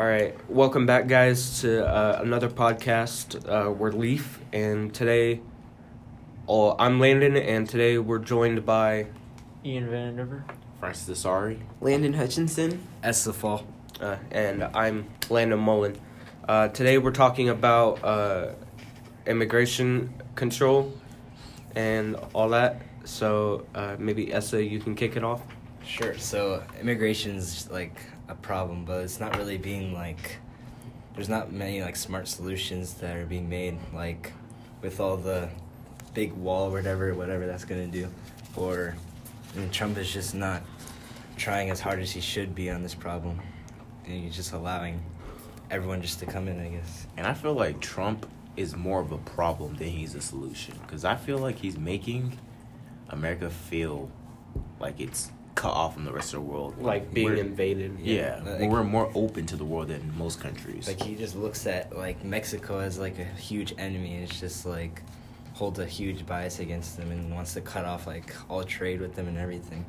All right, welcome back, guys, to uh, another podcast. Uh, we're Leaf, and today, oh, I'm Landon, and today we're joined by Ian Vandiver. Francis Asari. Landon Hutchinson. Estefal. uh, and I'm Landon Mullen. Uh, today we're talking about uh, immigration control and all that. So uh, maybe Essa, you can kick it off. Sure. So immigration's like a problem, but it's not really being like there's not many like smart solutions that are being made like with all the big wall whatever whatever that's to do or Trump is just not trying as hard as he should be on this problem. And he's just allowing everyone just to come in, I guess. And I feel like Trump is more of a problem than he's a solution. Because I feel like he's making America feel like it's cut off from the rest of the world. Like being We're- invaded. Yeah, Like- we're more open to the world than most countries. Like he just looks at like Mexico as like a huge enemy and it's just like holds a huge bias against them and wants to cut off like all trade with them and everything.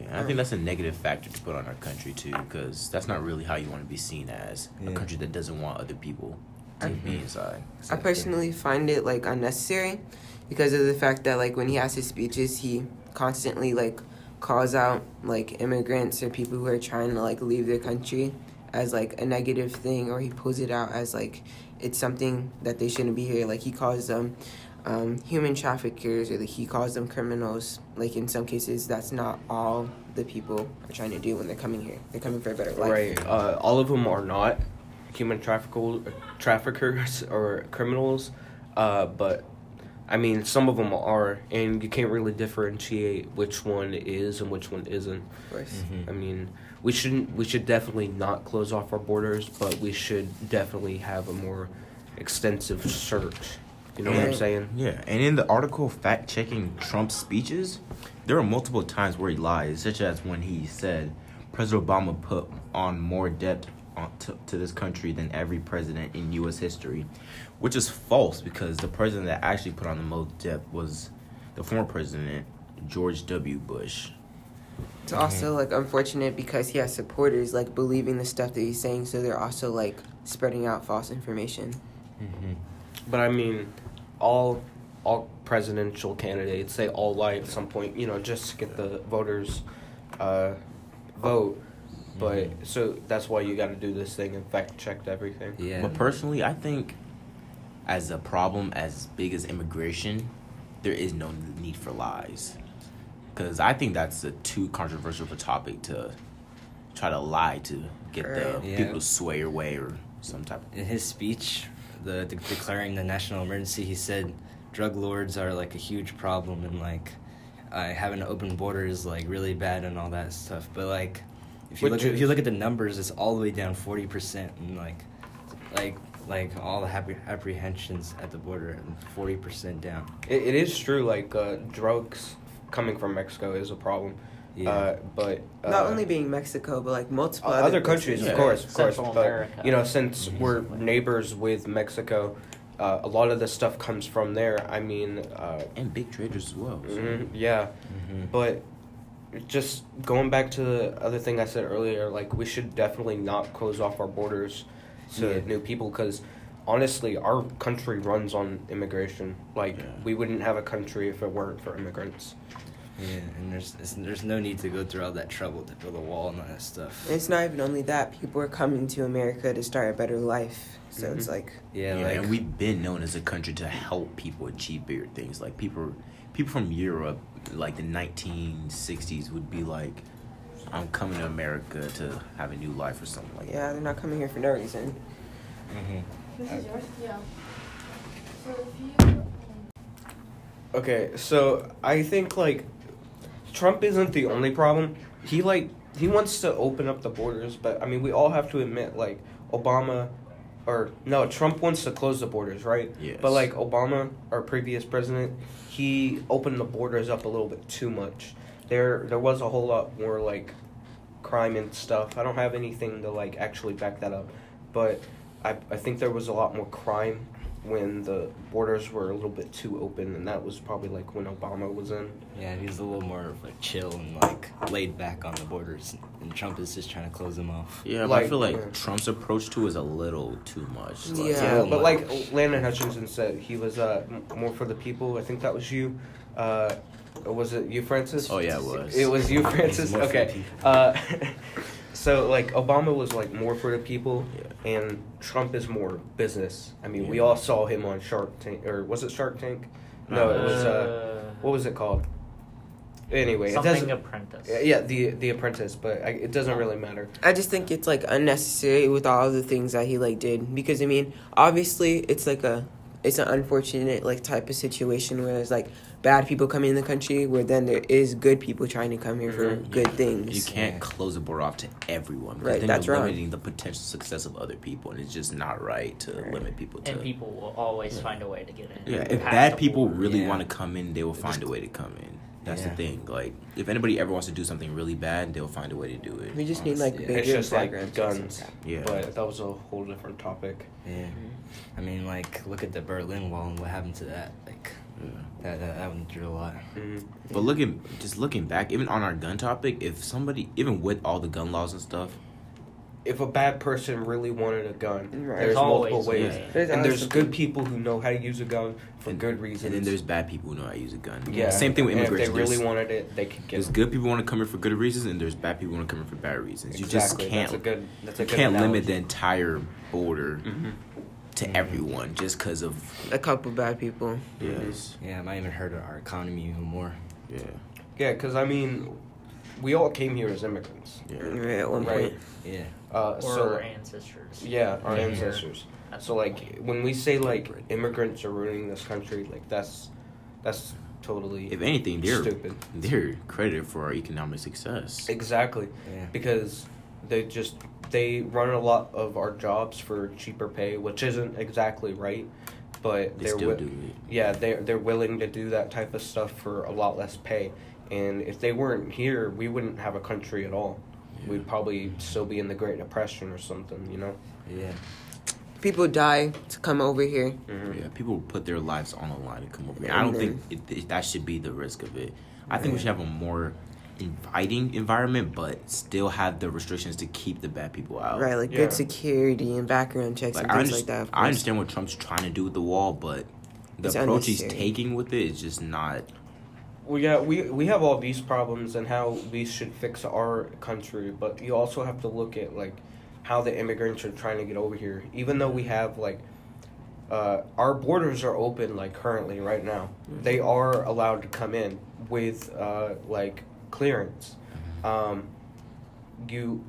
yeah, I think that's a negative factor to put on our country too, because that's not really how you want to be seen as a country that doesn't want other people to be inside. I personally find it like unnecessary because of the fact that like when he has his speeches, he constantly like calls out like immigrants or people who are trying to like leave their country as like a negative thing, or he pulls it out as like it's something that they shouldn't be here. Like he calls them um, human traffickers, or like he calls them criminals. Like in some cases, that's not all the people are trying to do when they're coming here. They're coming for a better life. Right. Uh, all of them are not human traffickers, traffickers or criminals, uh, but I mean, some of them are, and you can't really differentiate which one is and which one isn't. Of. Mm-hmm. I mean, we shouldn't. We should definitely not close off our borders, but we should definitely have a more extensive search. You know what I'm saying? Yeah, and in the article fact checking Trump's speeches, there are multiple times where he lies, such as when he said President Obama put on more debt on to, to this country than every president in U.S. history, which is false because the president that actually put on the most debt was the former president George W. Bush. It's also like unfortunate because he has supporters like believing the stuff that he's saying, so they're also like spreading out false information. Mm-hmm. But I mean, all all presidential candidates they all lie at some point. You know, just to get the voters uh, vote. But so that's why you got to do this thing and fact check everything. Yeah. But personally, I think as a problem as big as immigration, there is no need for lies. Because I think that's a too controversial of a topic to try to lie to get the Yeah. people to sway your way or some type of. in his speech, the, de- declaring the national emergency, he said drug lords are like a huge problem and like uh, having an open border is like really bad and all that stuff. But like, if you Which look at, if you look at the numbers, it's all the way down forty percent and like, like like all the happy apprehensions at the border and forty percent down. It, it is true. Like uh, drugs coming from Mexico is a problem. Yeah. Uh, but uh, Not only being Mexico, but like multiple other, other, countries, places. of Yeah. course, of course. Central but America. you know, since Mhm. we're neighbors with Mexico, uh, a lot of the stuff comes from there. I mean, uh, And big traders as well. so- mhm, yeah. Mm-hmm. But just going back to the other thing I said earlier, like we should definitely not close off our borders to Yeah. new people because honestly, our country runs on immigration. Like Yeah. we wouldn't have a country if it weren't for immigrants. Yeah, and there's there's no need to go through all that trouble to build a wall and all that stuff. And it's not even only that; people are coming to America to start a better life. So it's Mhm. like Yeah, Yeah, like and we've been known as a country to help people achieve bigger things. Like people, people from Europe, like the 1960s, would be like, "I'm coming to America to have a new life" or something like that. yeah, they're not coming here for no reason. Mhm. This is yours? Yeah. So if you. Um, Okay, so I think like Trump isn't the only problem. He like he wants to open up the borders, but I mean we all have to admit like Obama or no, Trump wants to close the borders, right? Yes. But like Obama, our previous president, he opened the borders up a little bit too much. There there was a whole lot more like crime and stuff. I don't have anything to like actually back that up, but I I think there was a lot more crime when the borders were a little bit too open, and that was probably like when Obama was in. Yeah, he's a little more like chill and like laid back on the borders, and Trump is just trying to close them off. Yeah, but I feel like yeah. Trump's approach to is a little too much. Like, Yeah. Yeah, but like Landon Hutchinson said, he was uh, more for the people. I think that was you. Uh, was it you, Francis? Oh yeah, it was. It was you, Francis. more for the Okay. Uh, so like Obama was like more for the people, Yeah. and Trump is more business. I mean, we all saw him on Shark Tank, or was it Shark Tank? No, it was. Uh, what was it called? Anyway, it something doesn't. apprentice. Yeah, the the Apprentice, but I, it doesn't really matter. I just think it's like unnecessary with all the things that he like did because I mean obviously it's like a it's an unfortunate like type of situation where there's like bad people coming in the country where then there is good people trying to come here for Mhm. good You things. can't Yeah. close the border off to everyone. because Right, then that's you're wrong. limiting the potential success of other people, and it's just not right to Right. limit people to. and people will always find a way to get in. yeah, Right. if bad people really Yeah. want to come in, they will find a way to come in. That's Yeah. the thing. Like, if anybody ever wants to do something really bad, they'll find a way to do it. We just need like Honestly, bigger It's just like guns. Yeah. But that was a whole different topic. Yeah, I mean, like look at the Berlin Wall and what happened to that. Like Yeah. that that, that went through a lot. Mhm. But looking, just looking back, even on our gun topic, if somebody, even with all the gun laws and stuff, If a bad person really wanted a gun, Right. there's There's multiple a ways, way. There's and there's good people who know how to use a gun for and, good reasons. and then there's bad people who know how to use a gun. yeah, Same thing with and immigration. If they really there's, wanted it, they could get there's it. good people want to come here for good reasons, and there's bad people want to come here for bad reasons. You just can't. That's a good. That's a you good can't limit the entire border Mhm. to Mhm. everyone just because of A couple bad people. yes, Yeah, it might even hurt our economy even more. yeah, Yeah, because I mean, we all came here as immigrants. yeah. Right, at one Right. point. Yeah, Uh, or so our ancestors. yeah, our Yeah. ancestors. That's So like when we say like immigrants are ruining this country, like that's that's totally If anything, they're stupid. they're credited for our economic success. Exactly. yeah. because they just they run a lot of our jobs for cheaper pay, which isn't exactly right, but They they're still wi- do it. yeah they're they're willing to do that type of stuff for a lot less pay, and if they weren't here, we wouldn't have a country at all. Yeah. We'd probably still be in the Great Depression or something, you know. Yeah, People die to come over here. Mhm. Yeah, people put their lives on the line to come over here. I don't then- think it, it, that should be the risk of it. I think we should have a more inviting environment, but still have the restrictions to keep the bad people out. Right, like Yeah. good security and background checks Like and I, things underst- like that. I understand what Trump's trying to do with the wall, but the It's approach he's taking with it is just not. Well, yeah, we we have all these problems and how we should fix our country, but you also have to look at like how the immigrants are trying to get over here. Even though we have like uh, our borders are open like currently right now, they are allowed to come in with uh, like clearance. Um, you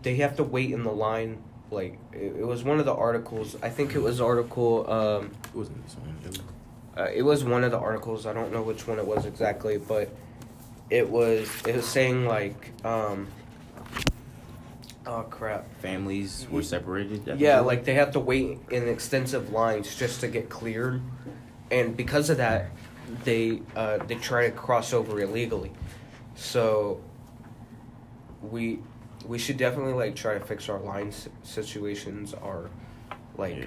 they have to wait in the line. Like it, it was one of the articles. I think it was article. Um, It wasn't this one. It was- uh, it was one of the articles. I don't know which one it was exactly, but it was it was saying like, um, oh crap. families were separated. at the Yeah, like they have to wait in extensive lines just to get cleared, and because of that, they uh, they try to cross over illegally. So we we should definitely like try to fix our line situations, our like yeah.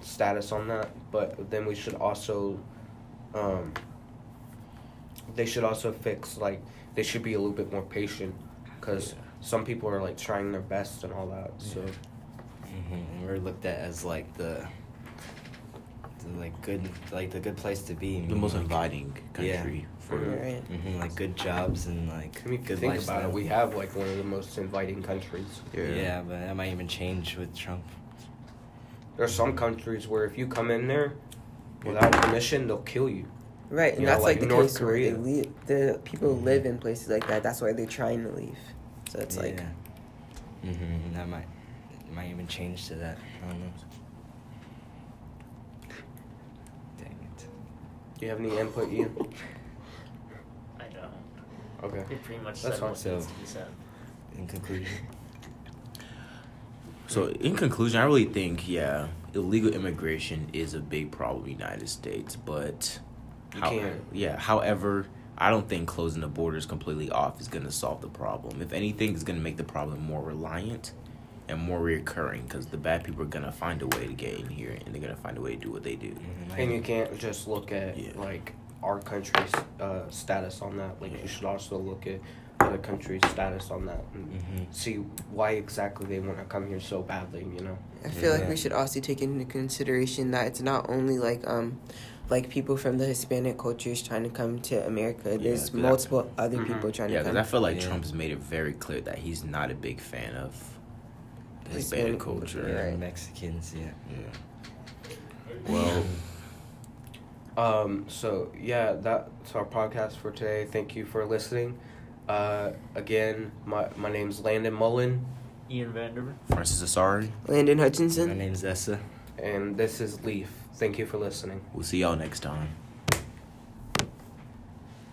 status on that, but then we should also, um, they should also fix like they should be a little bit more patient, because Yeah. some people are like trying their best and all that. So hmm we're looked at as like the, the like good, like the good place to be. the most like, inviting Yeah. country for Mhm. Right. hmm like good jobs and like I mean, good think lifestyle. about it, we have like one of the most inviting countries. yeah. Yeah. but that might even change with Trump. There are some countries where if you come in there without permission, they'll kill you. Right, and You know, that's like, like the North case where they Korea. leave. The people live in places like that. That's why they're trying to leave. So it's like, yeah. hmm that might, it might even change to that. I don't know. Dang it. Do you have any input, Ian? I don't. Okay. It pretty much That's said what So- needs to be said. In conclusion. So in conclusion, I really think yeah, illegal immigration is a big problem in the United States, but how- yeah, however, I don't think closing the borders completely off is going to solve the problem. If anything, it's going to make the problem more reliant and more reoccurring because the bad people are gonna find a way to get in here and they're gonna find a way to do what they do. Mhm, And you can't just look at Yeah. like our country's uh, status on that. Like Yeah. you should also look at other countries' status on that and Mhm. see why exactly they want to come here so badly. You know. I feel like we should also take into consideration that it's not only like um like people from the Hispanic cultures trying to come to America. There's I- multiple other Mhm. people trying Yeah, to come. Yeah, because. I feel like Yeah. Trump's made it very clear that he's not a big fan of the Hispanic Hispanic culture, culture. Yeah, right. Mexicans, yeah. Yeah. Well, Um. So yeah, that's our podcast for today. Thank you for listening. Uh, again, my my name's Landon Mullen, Ian Vanderbilt. Francis Asari, Landon Hutchinson. My Hutchinson. name's Essa. and this is Leaf. Thank you for listening. we'll see y'all next time.